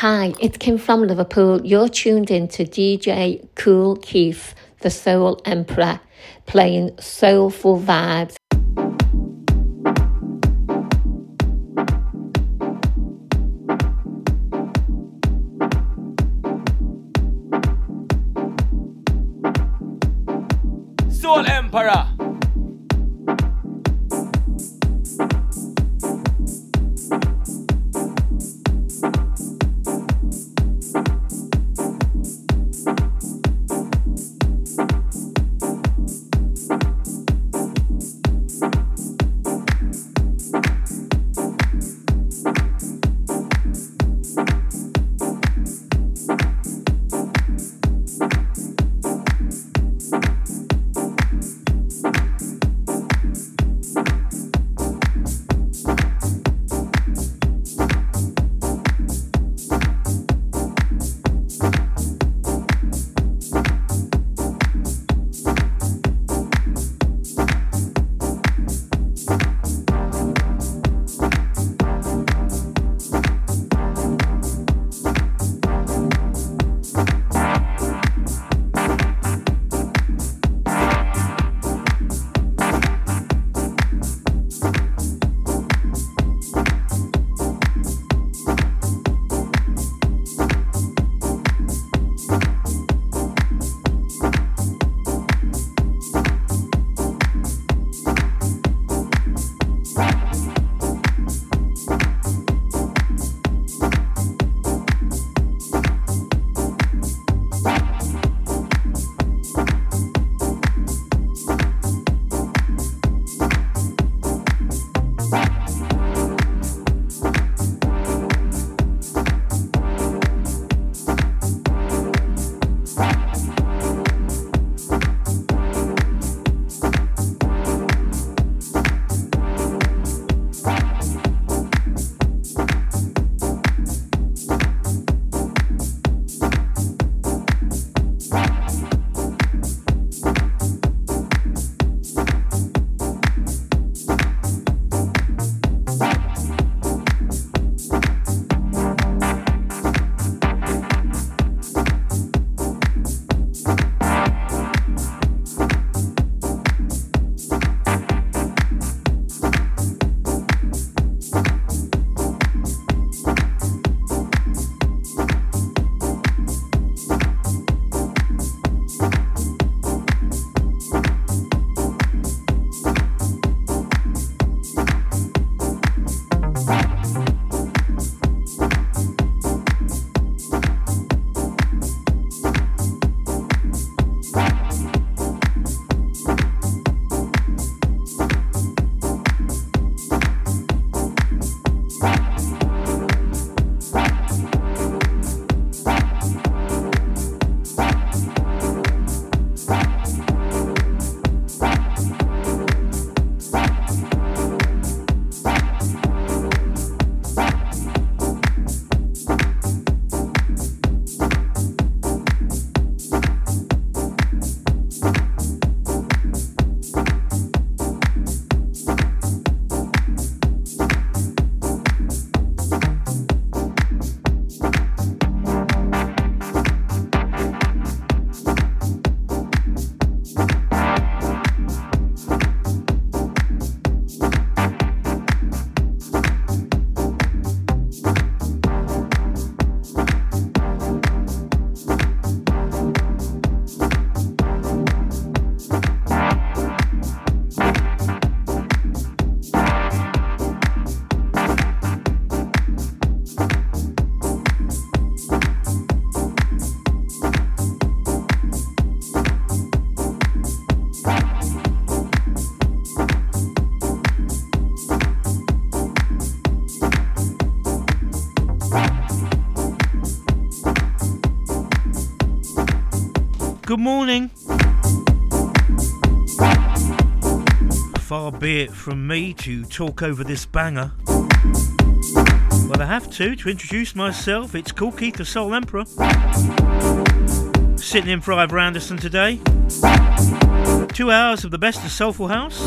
Hi, it's Kim from Liverpool. You're tuned in to DJ Kool Keith, the Soul Emperor, playing soulful vibes. Good morning. Far be it from me to talk over this banger. Well, I have to to introduce myself. It's Kool Keith, the Soul Emperor. Sitting in for Ivor Anderson today. Two hours of the best of Soulful House.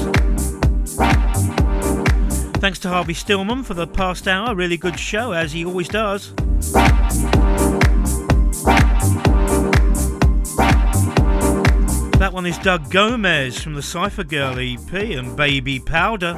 Thanks to Harvey Stillman for the past hour. Really good show, as he always does. One is Doug Gomez from the Cypher Girl EP and Baby Powder.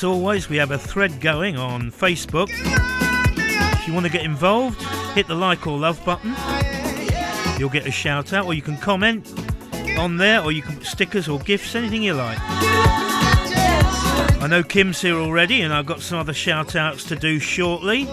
As always, we have a thread going on Facebook. If you want to get involved, hit the like or love button. You'll get a shout out, or you can comment on there, or you can put stickers or gifts, anything you like. I know Kim's here already, and I've got some other shout outs to do shortly.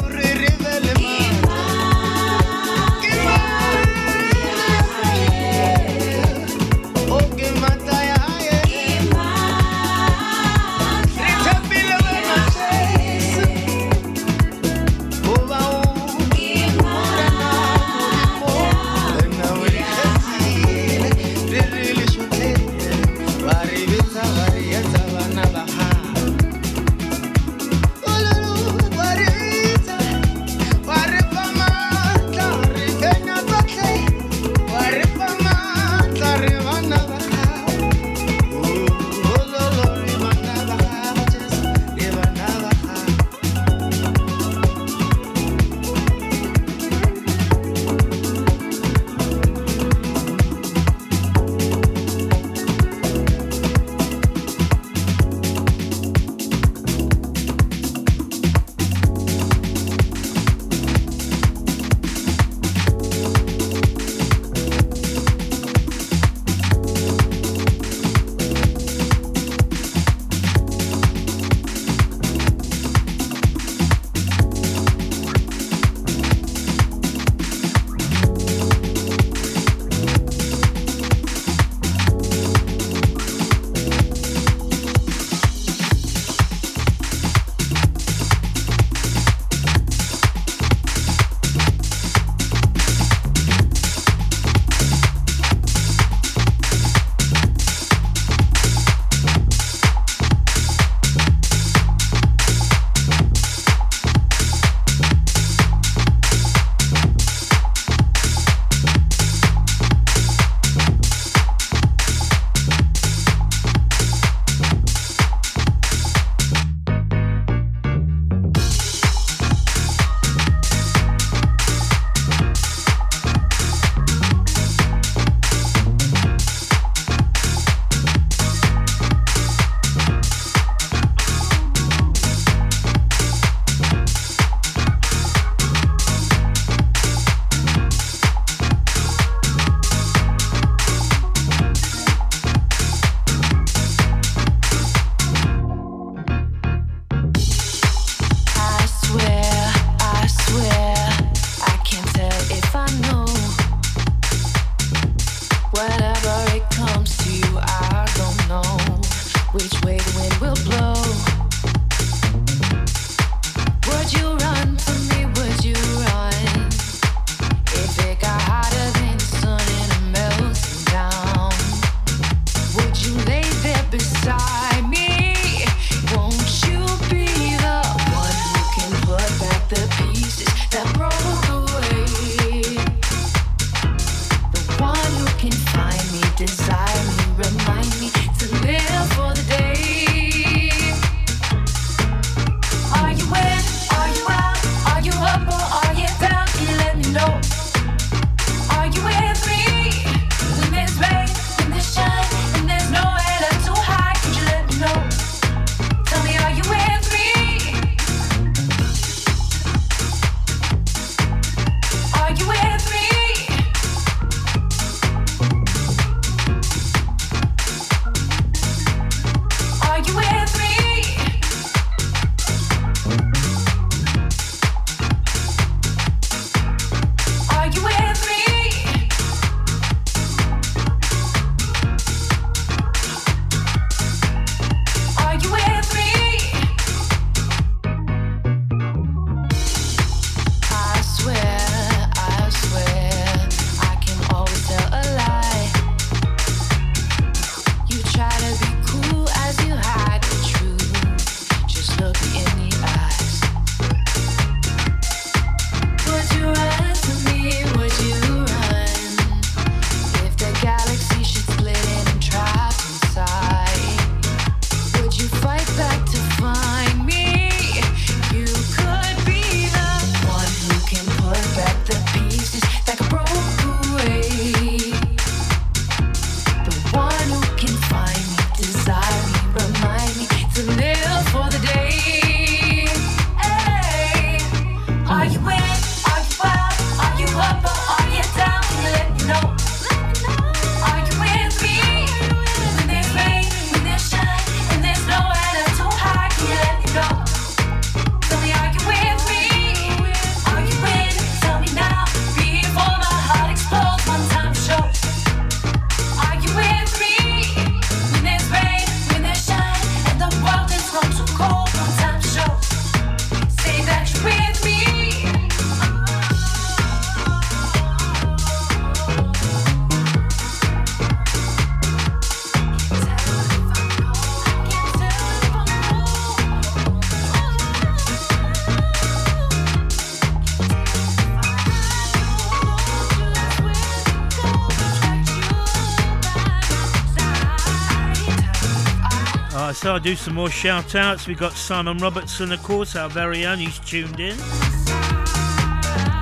I'll do some more shout outs. We've got Simon Robertson, of course, our very own, he's tuned in.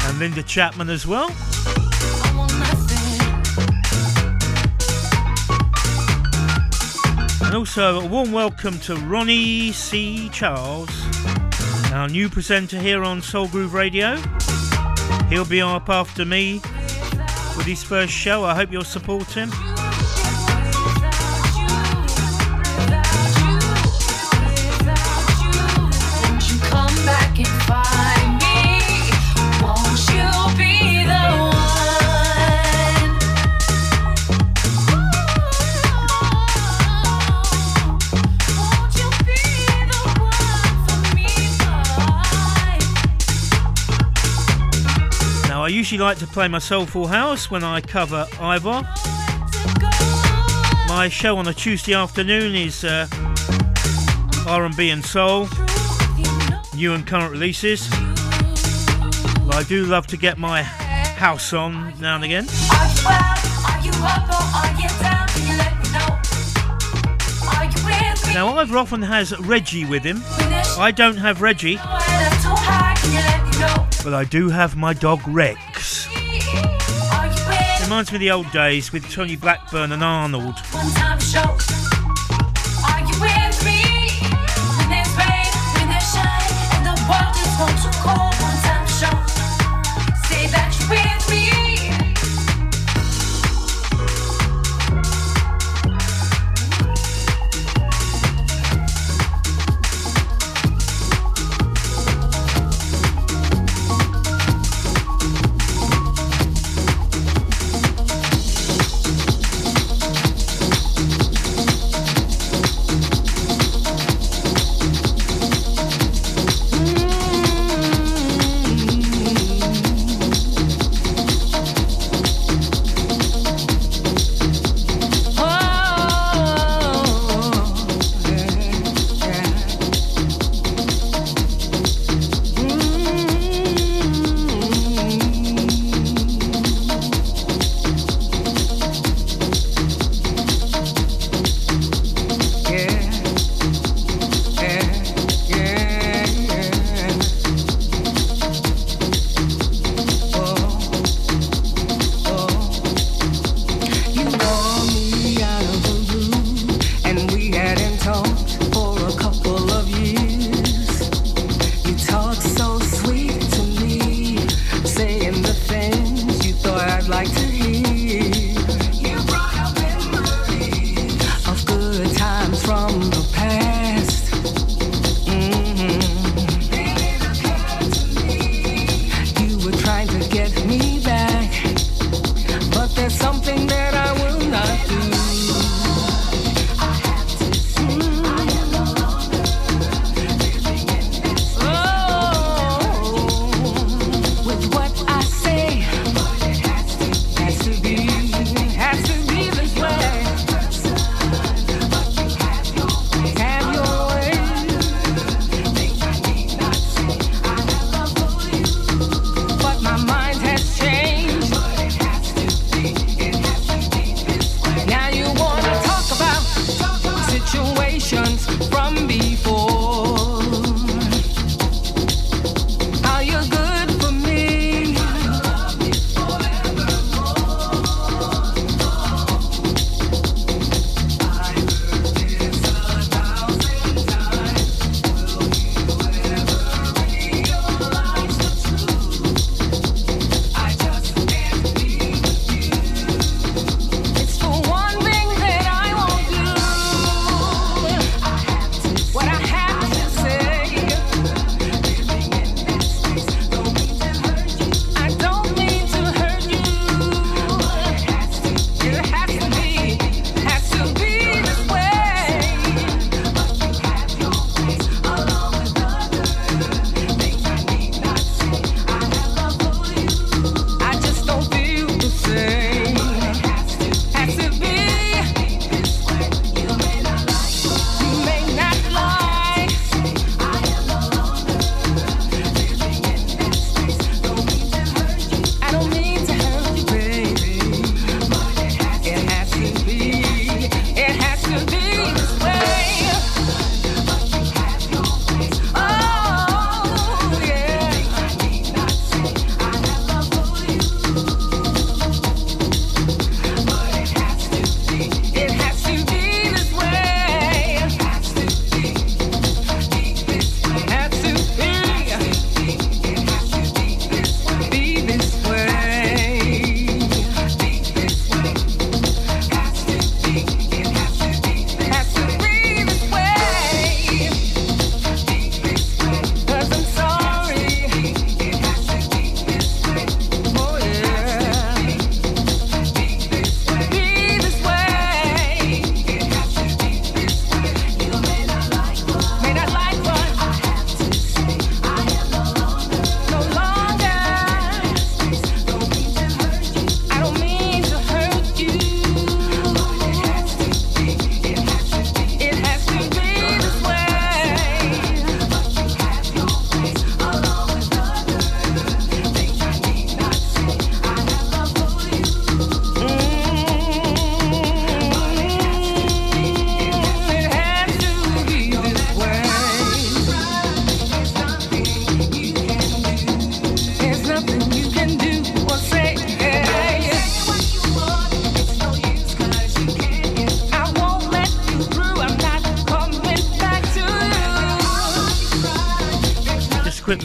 And Linda Chapman as well. And also a warm welcome to Ronnie C. Charles, our new presenter here on Soul Groove Radio. He'll be up after me with his first show. I hope you'll support him. Usually like to play my Soulful House when I cover Ivor. My show on a Tuesday afternoon is uh, R&B and Soul, new and current releases. Well, I do love to get my house on now and again. Now, Ivor often has Reggie with him. I don't have Reggie. But I do have my dog Rex. Reminds me of the old days with Tony Blackburn and Arnold.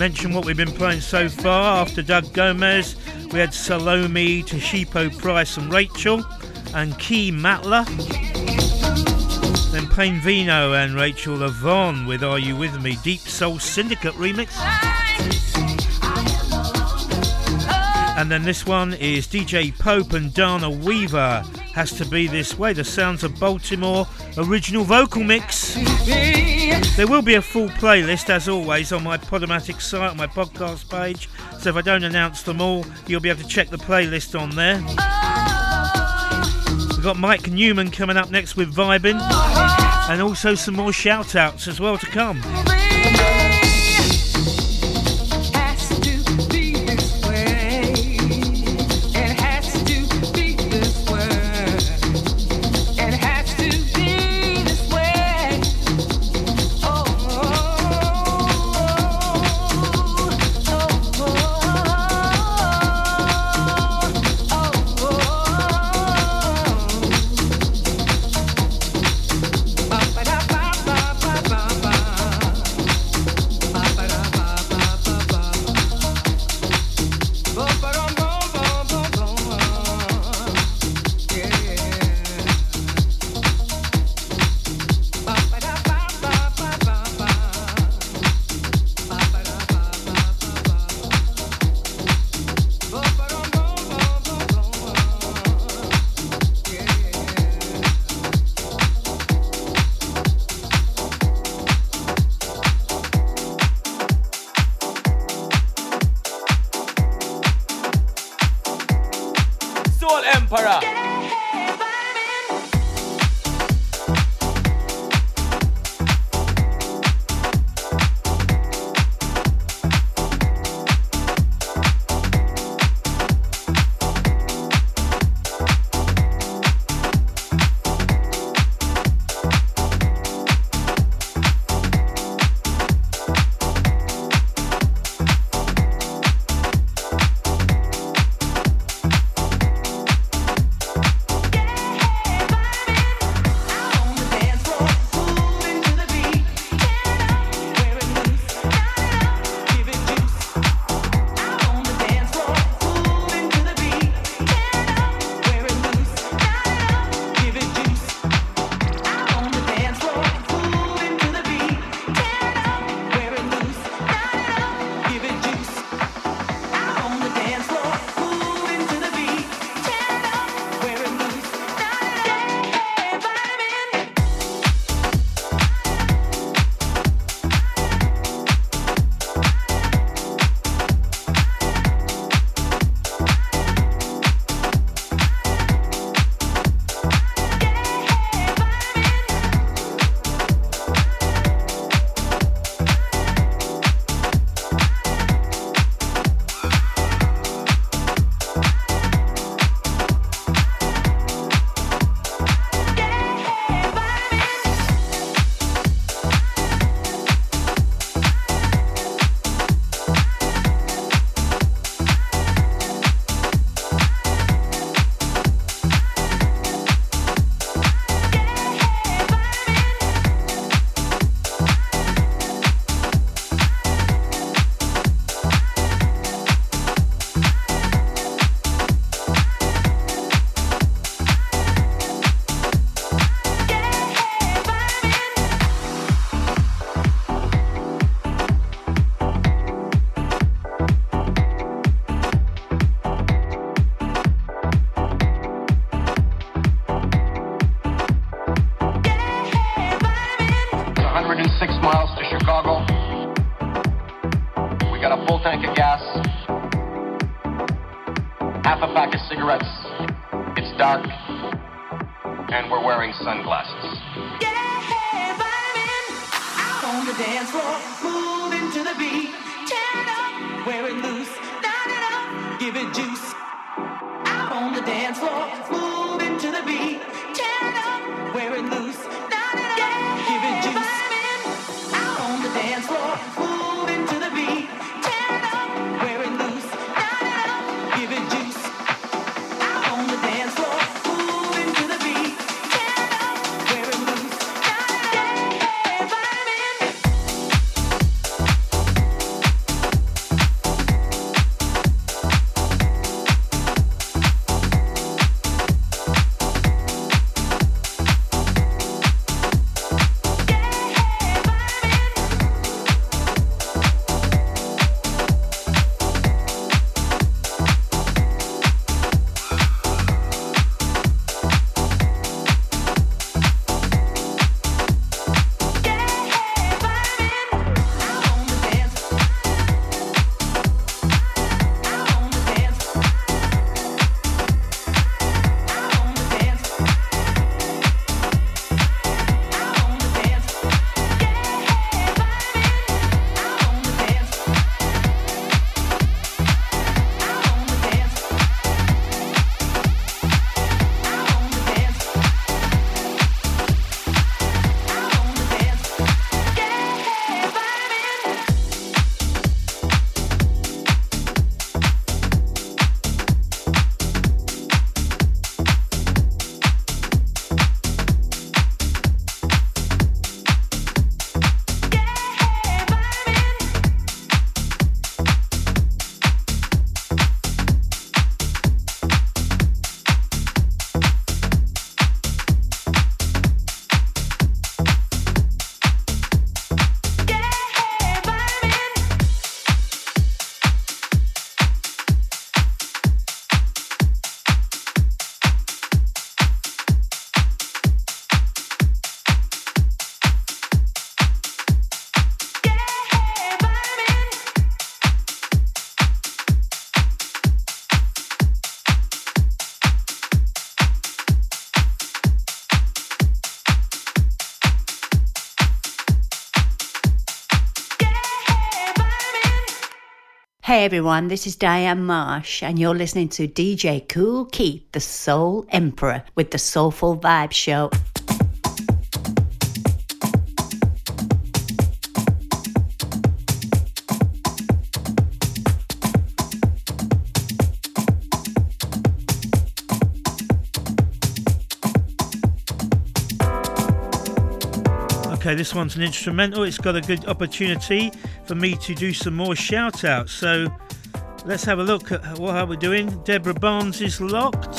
Mention what we've been playing so far. After Doug Gomez, we had Selomi, Tshepo Price, and Rachel, and Ke Matla. Then Panevino and Rachel LaVonne with Are You With Me? Deep Soul Syndicate remix. And then this one is DJ Pope and Dana Weaver. Has to be this way. The sounds of Baltimore original vocal mix. There will be a full playlist as always on my Podomatic site, on my podcast page. So if I don't announce them all, you'll be able to check the playlist on there. We've got Mike Newman coming up next with Vibin, and also some more shout outs as well to come. Hey everyone, this is Diane Marsh, and you're listening to DJ Kool Keith, the Soul Emperor, with the Soulful Vibe Show. Okay, this one's an instrumental. It's got a good opportunity for me to do some more shout outs. So let's have a look at what are we doing. Deborah Barnes is locked.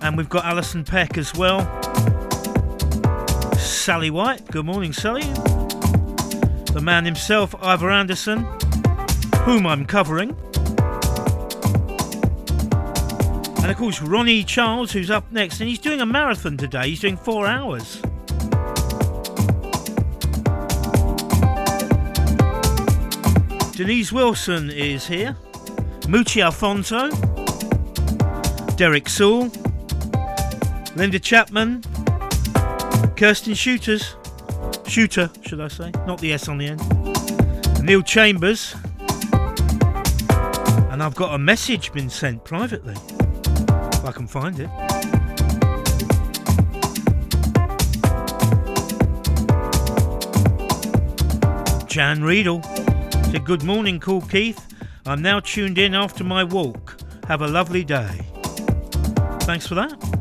And we've got Alison Peck as well. Sally White. Good morning, Sally. The man himself, Ivor Anderson whom I'm covering. And of course, Ronnie Charles, who's up next, and he's doing a marathon today. He's doing four hours. Denise Wilson is here. Muchi Alfonso. Derek Sewell. Linda Chapman. Kirsten Shooters. Shooter, should I say? Not the S on the end. Neil Chambers. And I've got a message been sent privately. If I can find it. Jan Riedel said, Good morning, Kool Keith. I'm now tuned in after my walk. Have a lovely day. Thanks for that.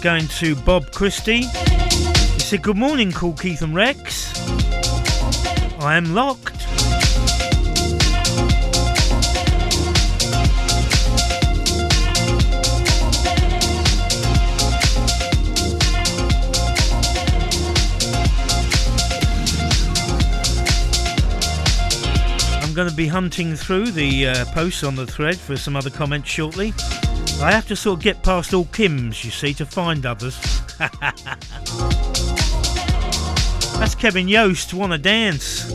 Going to Bob Christie. He said, Good morning, Kool Keith and Rex. I am locked. I'm going to be hunting through the uh, posts on the thread for some other comments shortly. I have to sort of get past all Kims, you see, to find others. That's Kevin Yost, Wanna Dance.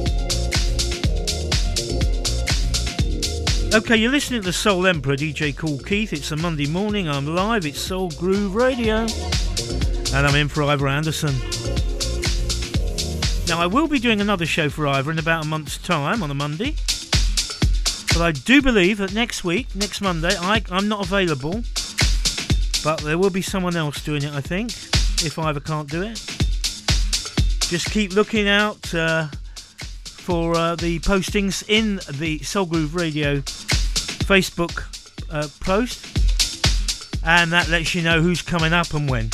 Okay, you're listening to the Soul Emperor, DJ Kool Keith. It's a Monday morning, I'm live, it's Soul Groove Radio. And I'm in for Ivor Anderson. Now, I will be doing another show for Ivor in about a month's time on a Monday. But I do believe that next week, next Monday, I, I'm not available. But there will be someone else doing it, I think, if I Ivor can't do it. Just keep looking out uh, for uh, the postings in the Soul Groove Radio Facebook uh, post. And that lets you know who's coming up and when.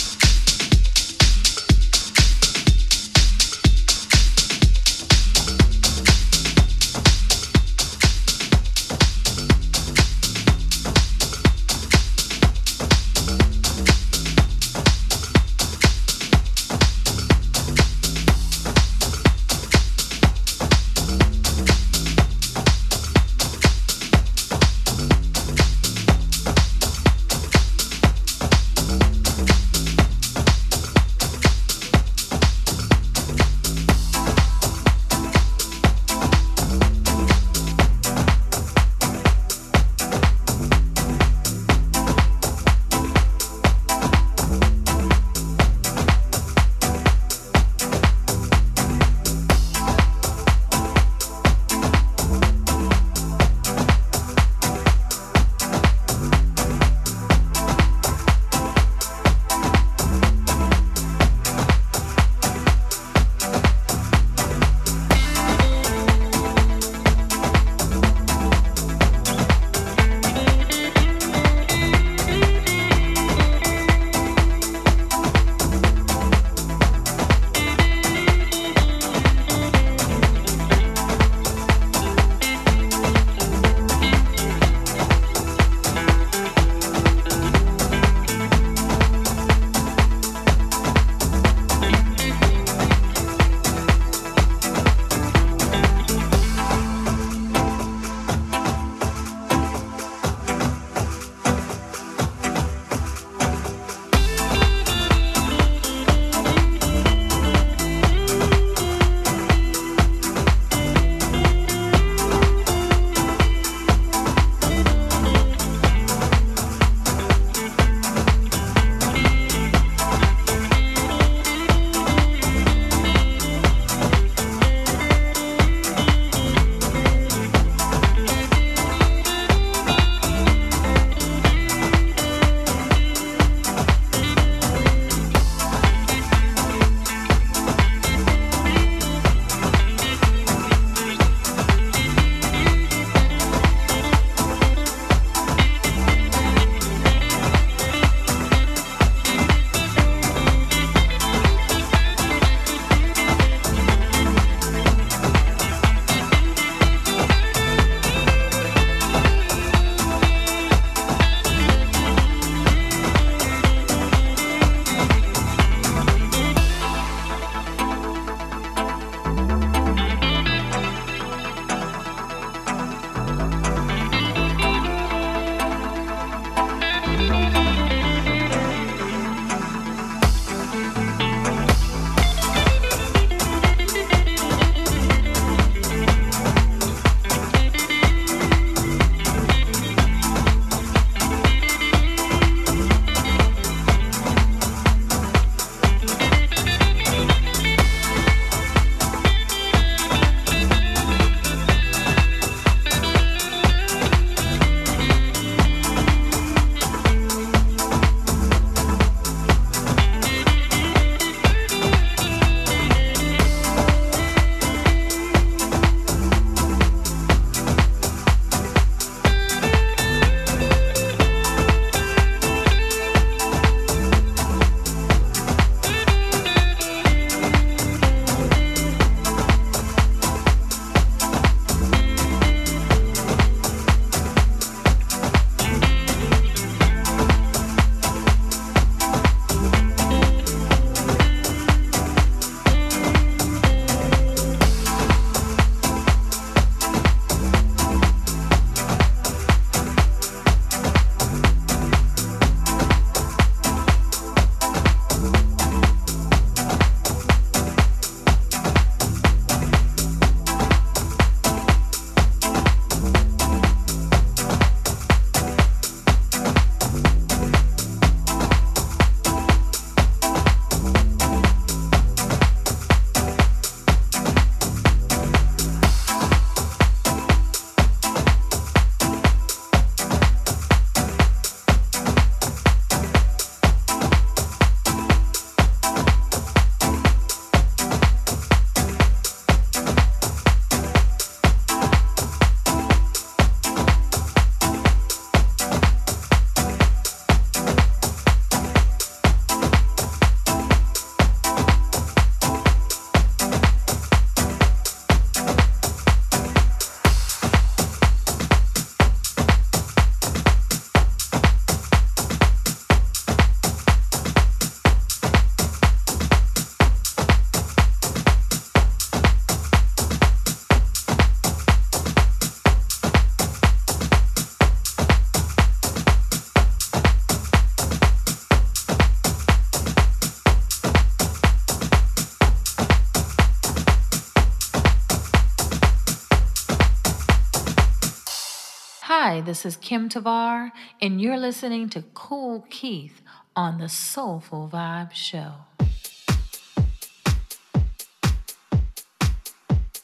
Hi, this is Kim Tavar, and you're listening to Kool Keith on the Soulful Vibe Show.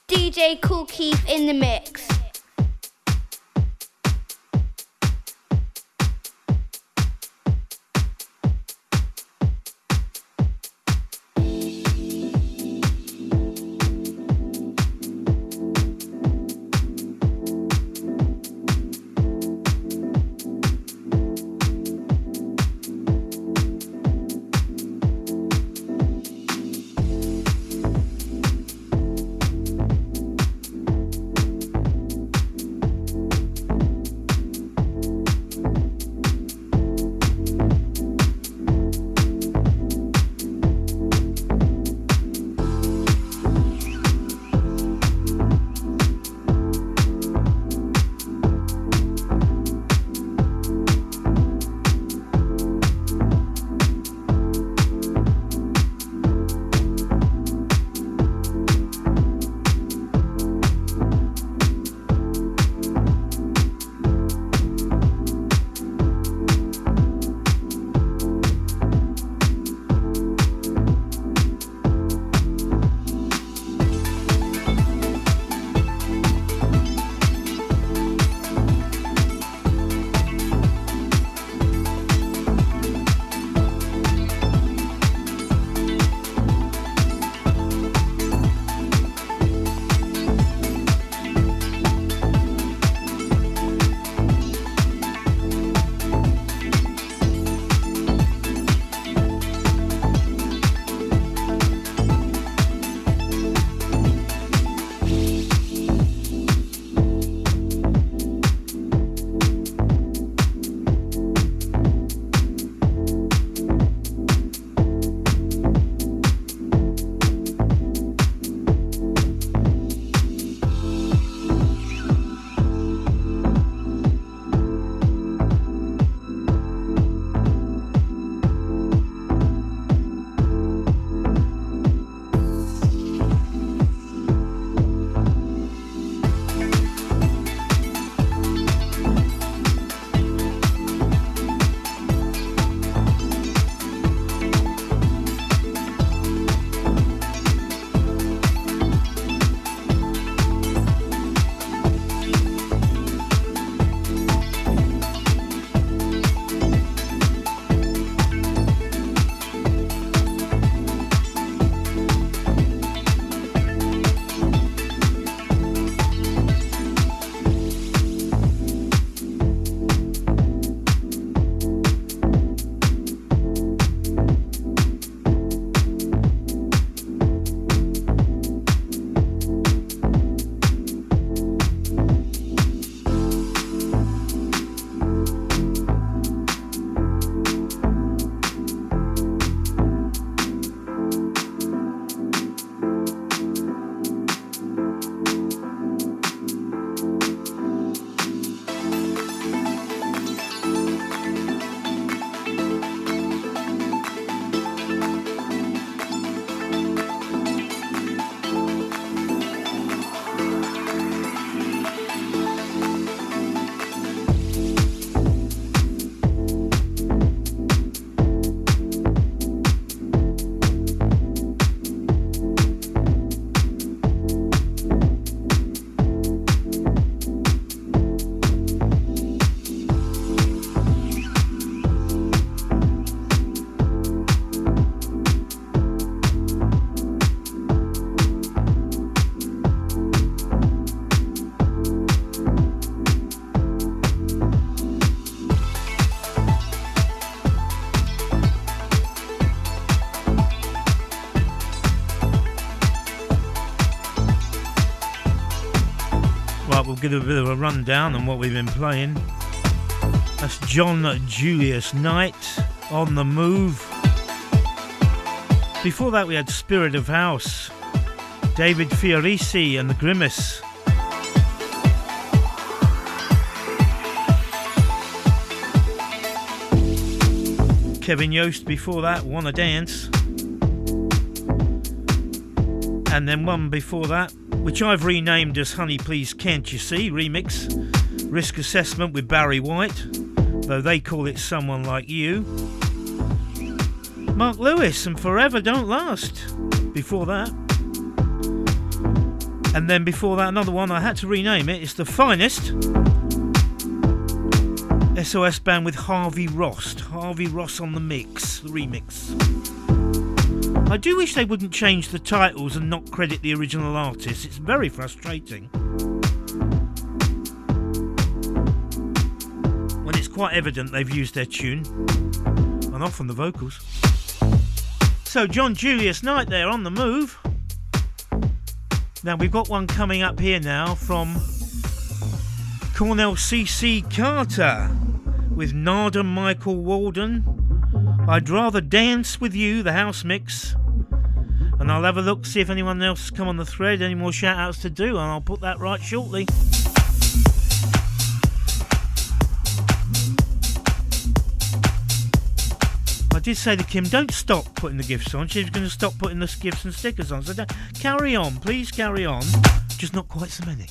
DJ Kool Keith in the mix. Give a bit of a rundown on what we've been playing. That's John Julius Knight on the move. Before that, we had Spirit of House, David Fiorese and the Grimace. Kevin Yost before that, Wanna Dance. And then one before that, which I've renamed as Honey Please Can't You See remix Risk Assessment with Barry White, though they call it Someone Like You. Mark Lewis and Forever Don't Last. Before that. And then before that, another one I had to rename it. It's The Finest. SOS band with Harvey Ross. Harvey Ross on the mix, the remix. I do wish they wouldn't change the titles and not credit the original artist. It's very frustrating. When it's quite evident they've used their tune, and often the vocals. So, John Julius Knight there on the move. Now, we've got one coming up here now from Cornell CC Carter with Narada Michael Walden. I'd rather dance with you, the house mix. And I'll have a look, see if anyone else has come on the thread, any more shout outs to do, and I'll put that right shortly. I did say to Kim, don't stop putting the gifts on. She's going to stop putting the gifts and stickers on. So carry on, please carry on. Just not quite so many.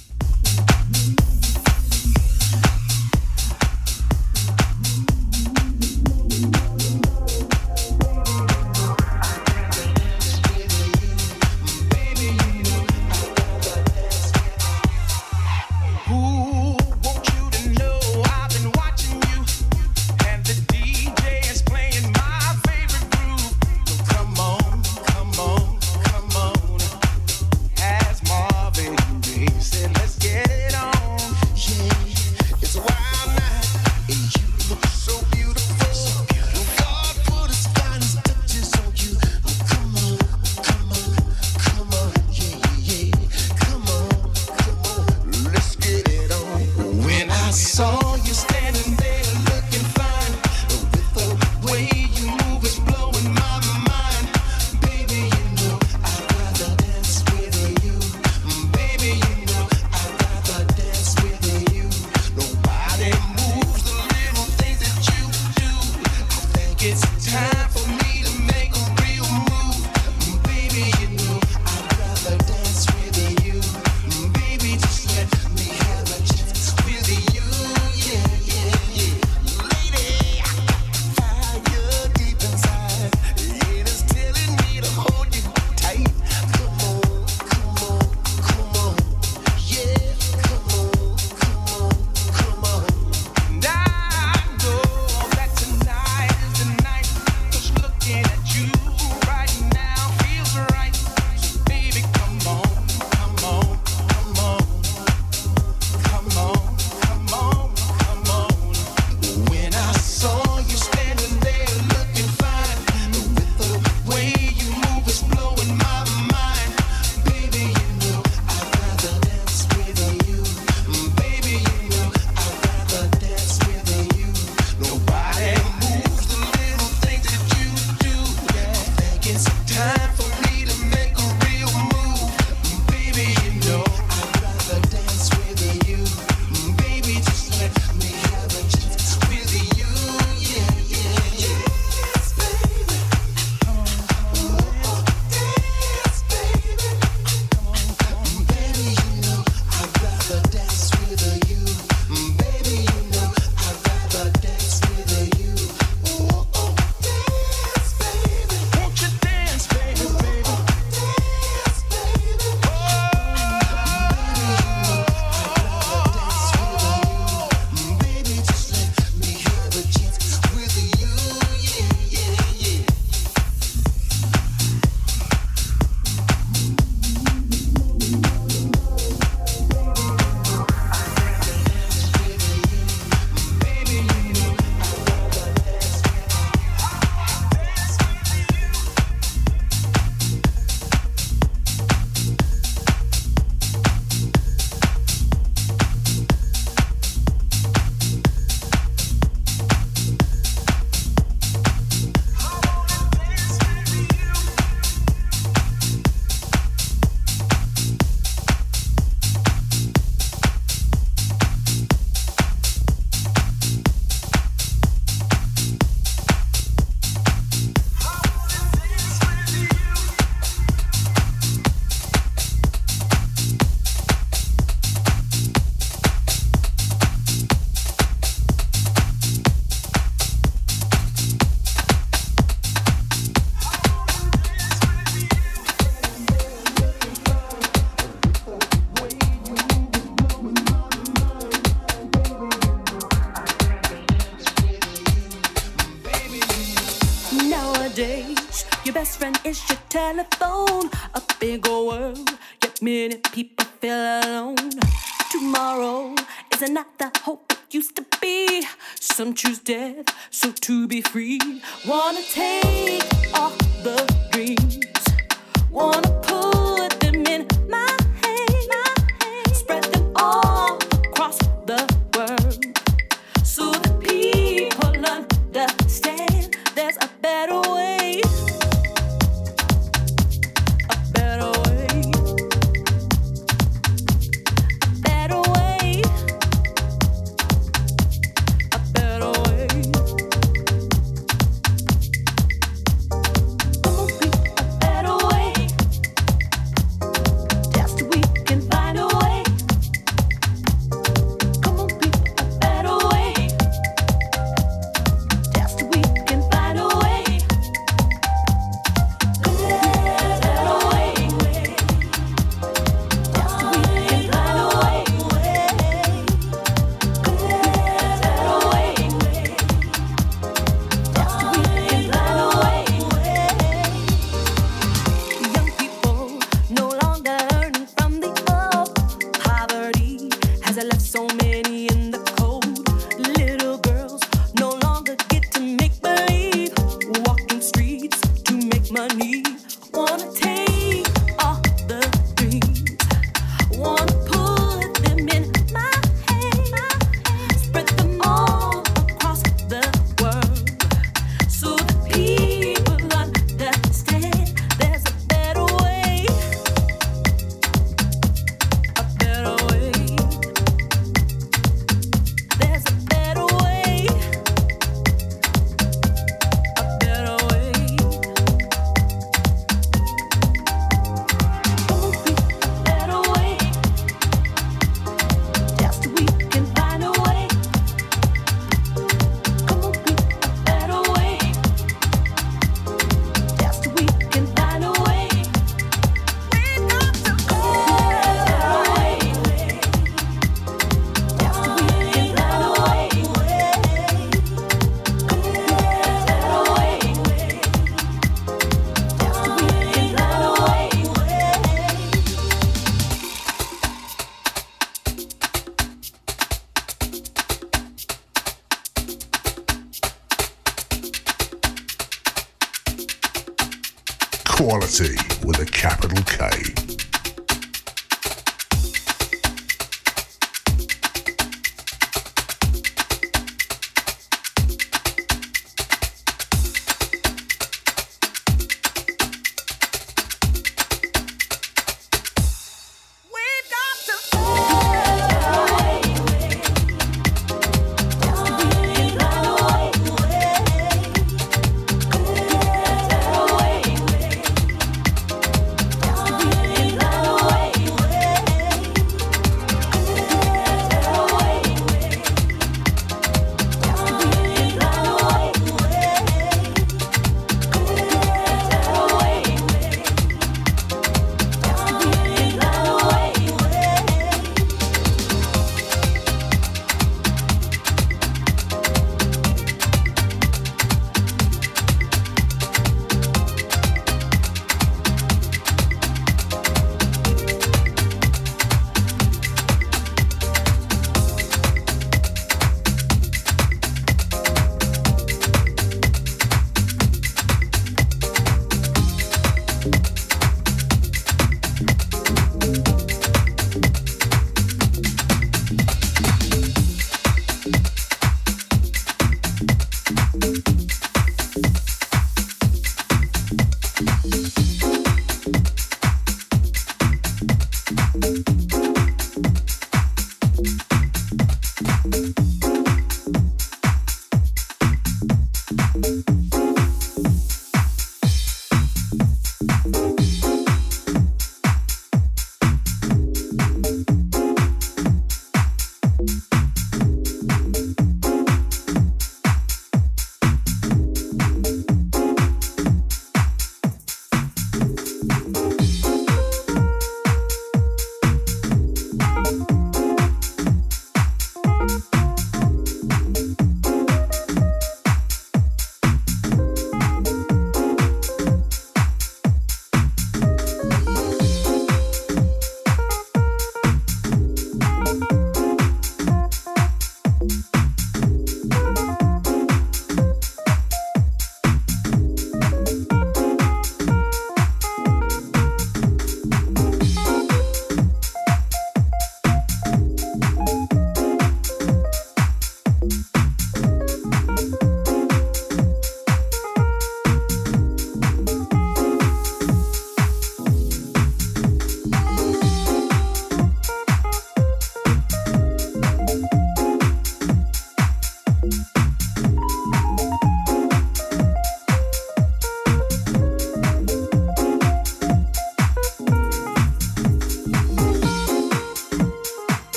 Left so many in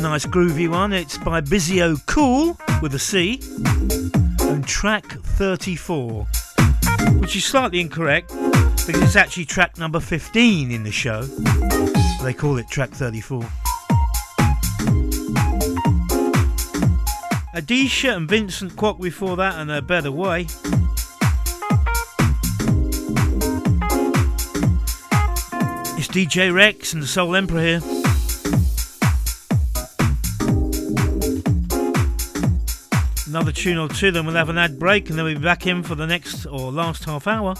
nice groovy one. It's by Bizio Cool with a C and track 34, which is slightly incorrect because it's actually track number 15 in the show. They call it track 34. Adesha and Vincent Kwok before that and A Better Way. It's DJ Rex and the Soul Emperor here. Another tune or two, then we'll have an ad break and then we'll be back in for the next or last half hour.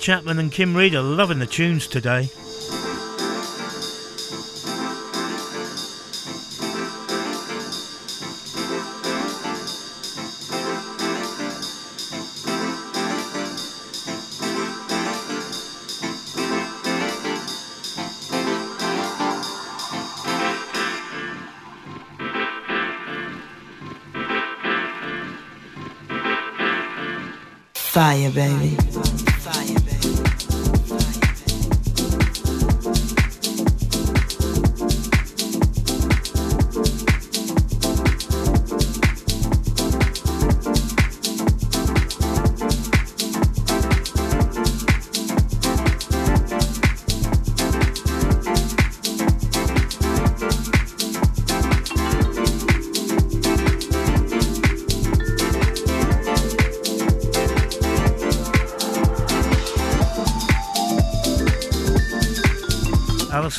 Chapman and Kim Reed are loving the tunes today. Fire, baby.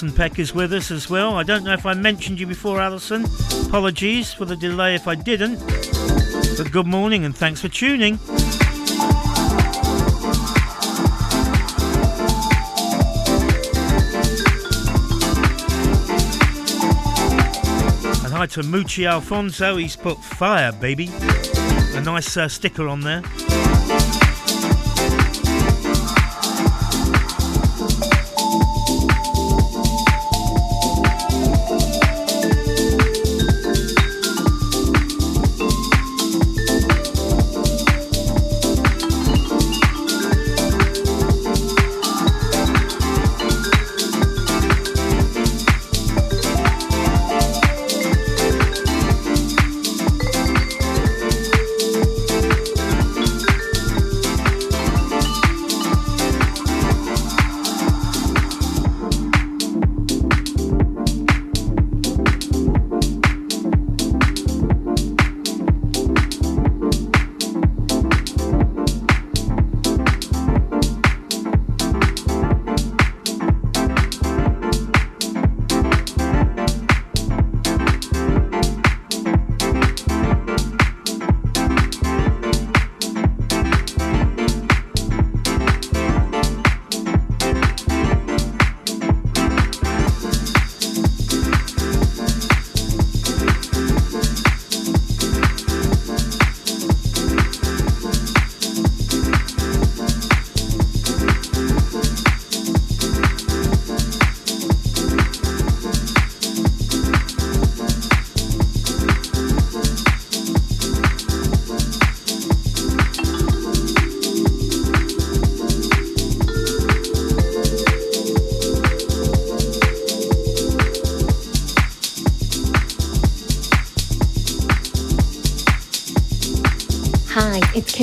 Alison Peck is with us as well. I don't know if I mentioned you before, Alison. Apologies for the delay if I didn't. But good morning and thanks for tuning. And hi to Mucci Alfonso. He's put fire, baby. A nice uh, sticker on there.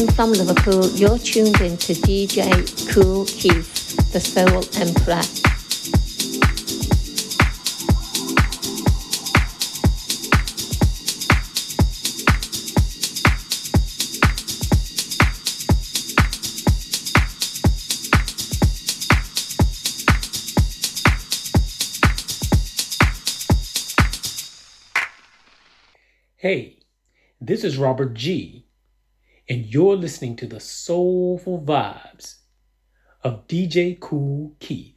From Liverpool. You're tuned in to DJ Kool Keith, the Soul Emperor. Hey, this is Robert G and you're listening to the soulful vibes of DJ Kool Keith.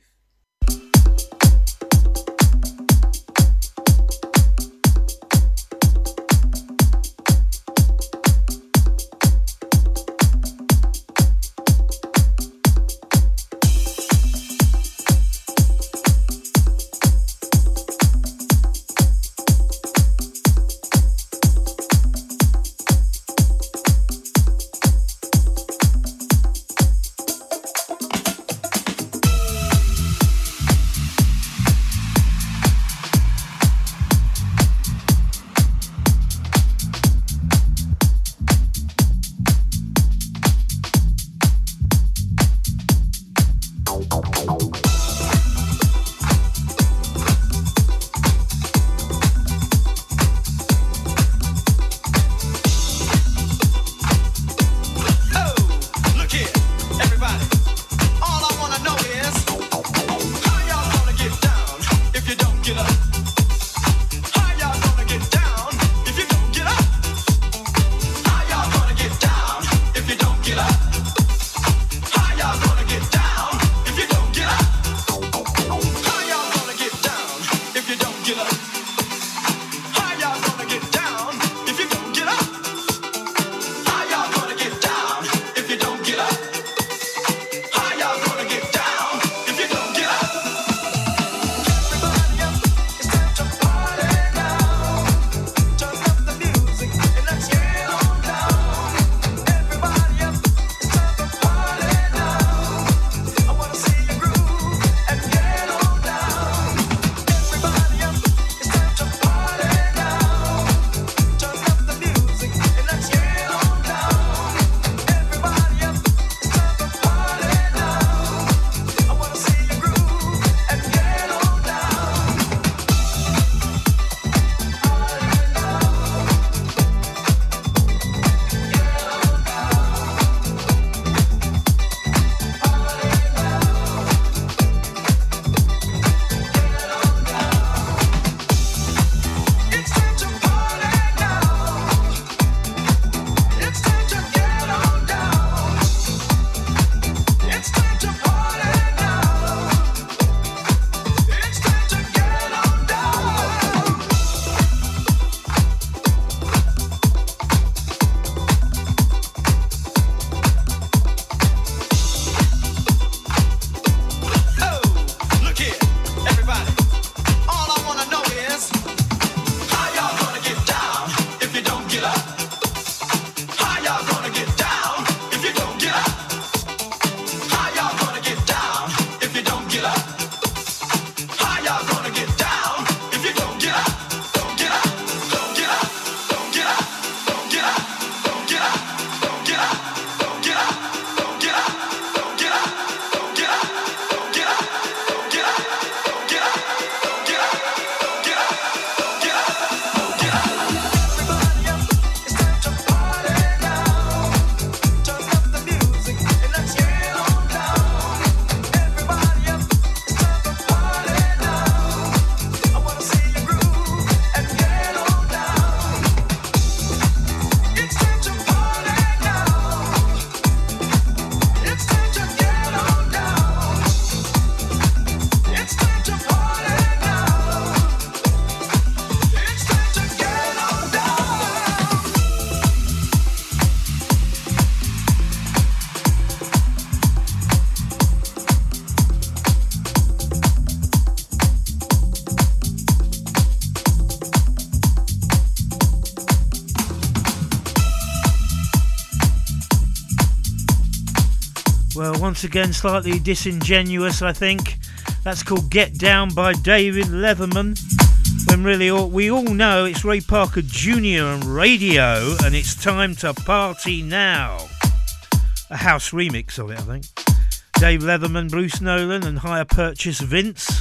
Once again, slightly disingenuous, I think. That's called Get Down by David Leatherman. When really all, we all know it's Ray Parker Jr. and Raydio, and it's time to party now. A house remix of it, I think. Dave Leatherman, Bruce Nolan, and Hire Purchase Vince.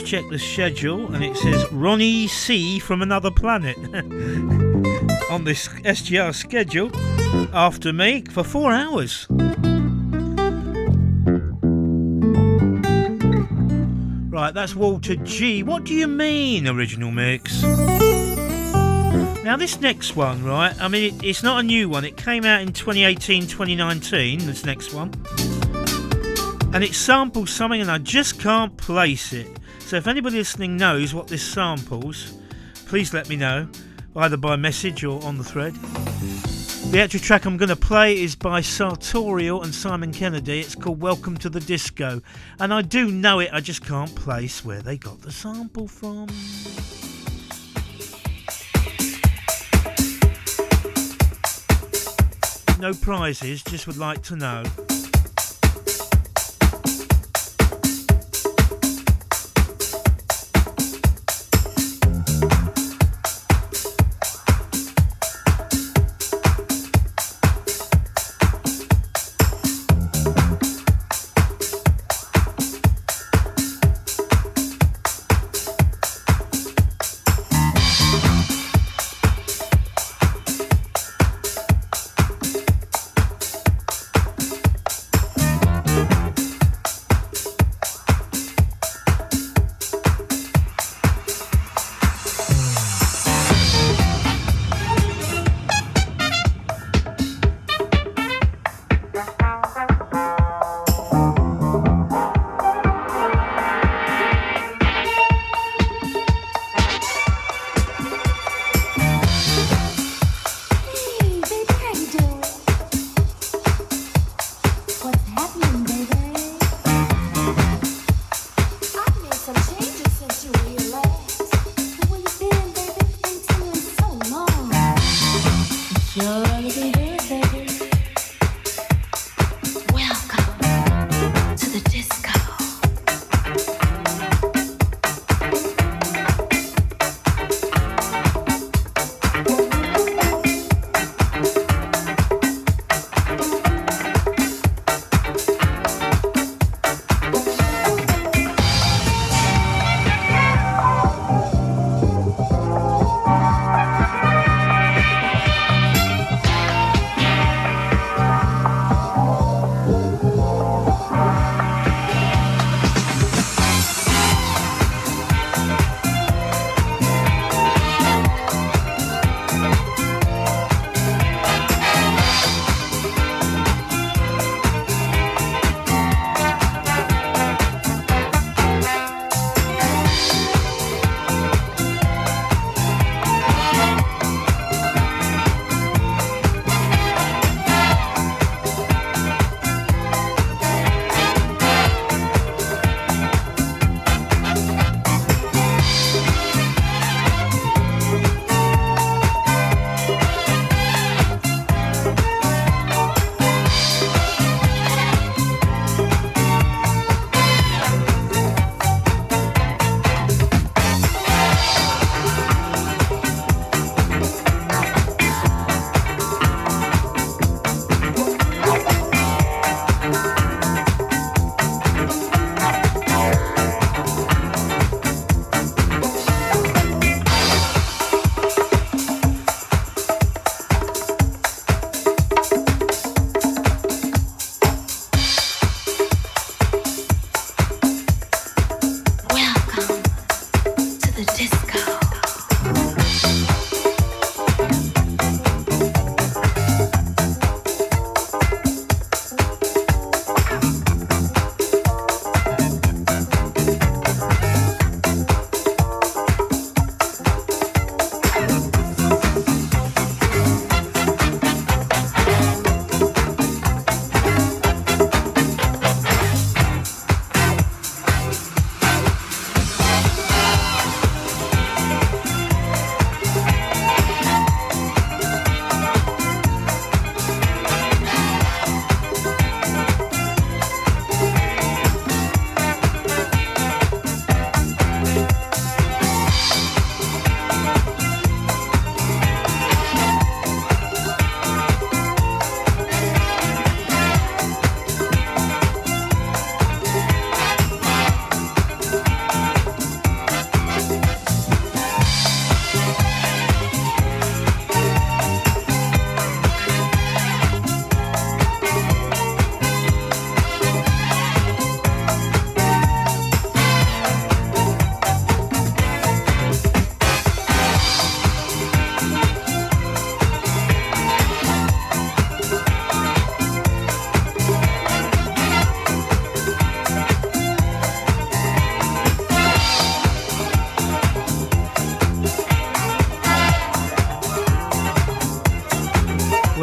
Check the schedule and it says Ronnie C from another planet on this SGR schedule after me for four hours. Right, that's Walter G. What do you mean, original mix? Now, this next one, right, I mean, it, it's not a new one. It came out in 2018 2019, this next one. And it samples something, and I just can't place it. So if anybody listening knows what this samples, please let me know, either by message or on the thread. The actual track I'm going to play is by Sartorial and Simon Kennedy. It's called Welcome to the Disco. And I do know it, I just can't place where they got the sample from. No prizes, just would like to know.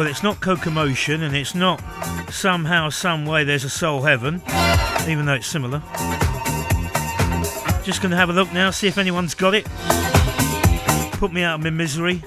It's not Cocomotion and it's not somehow, some way there's a soul heaven, even though it's similar. Just going to have a look now, see if anyone's got it. Put me out of my misery.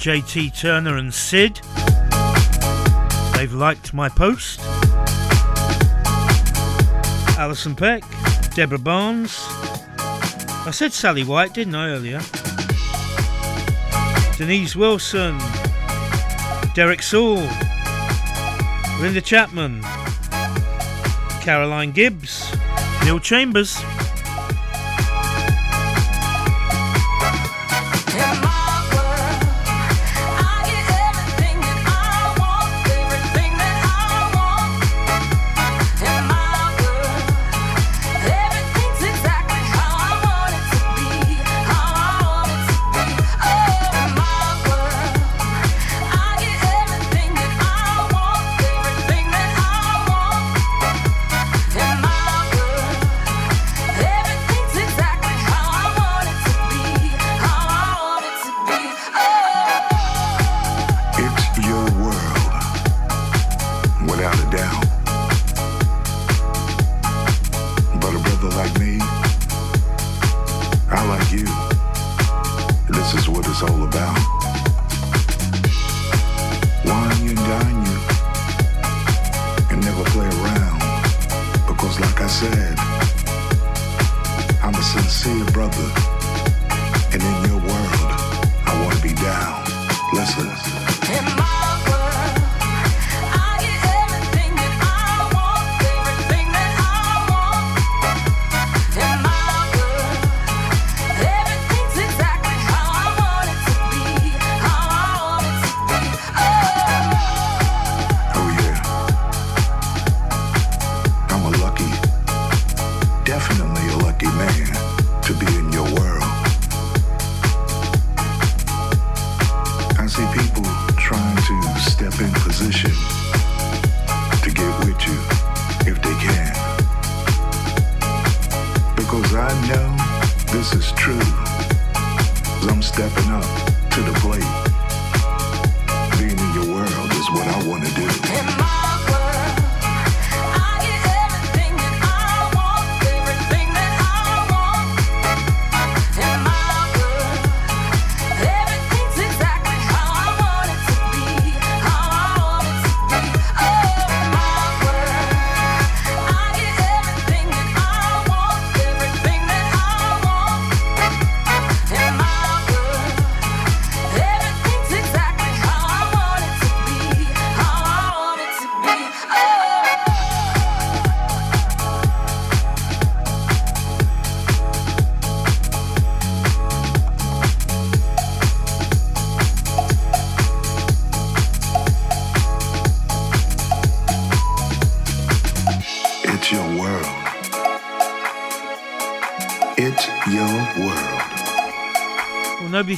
JT Turner and Sid. They've liked my post. Alison Peck, Deborah Barnes. I said Sally White, didn't I, earlier? Denise Wilson, Derek Saul, Linda Chapman, Caroline Gibbs, Neil Chambers.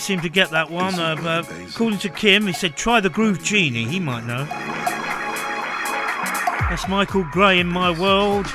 Seemed to get that one. Uh, uh, according to Kim, he said, try the Groove Genie. He might know. That's Michael Gray in My World.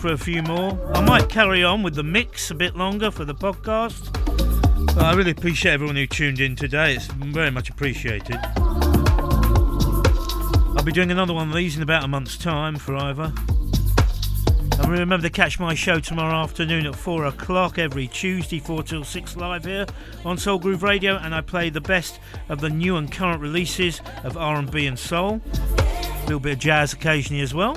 For a few more. I might carry on with the mix a bit longer for the podcast. But I really appreciate everyone who tuned in today. It's very much appreciated. I'll be doing another one of these in about a month's time for Ivor. And remember to catch my show tomorrow afternoon at 4 o'clock every Tuesday, 4 till 6 live here on Soul Groove Radio. And I play the best of the new and current releases of R&B and soul. A little bit of jazz occasionally as well.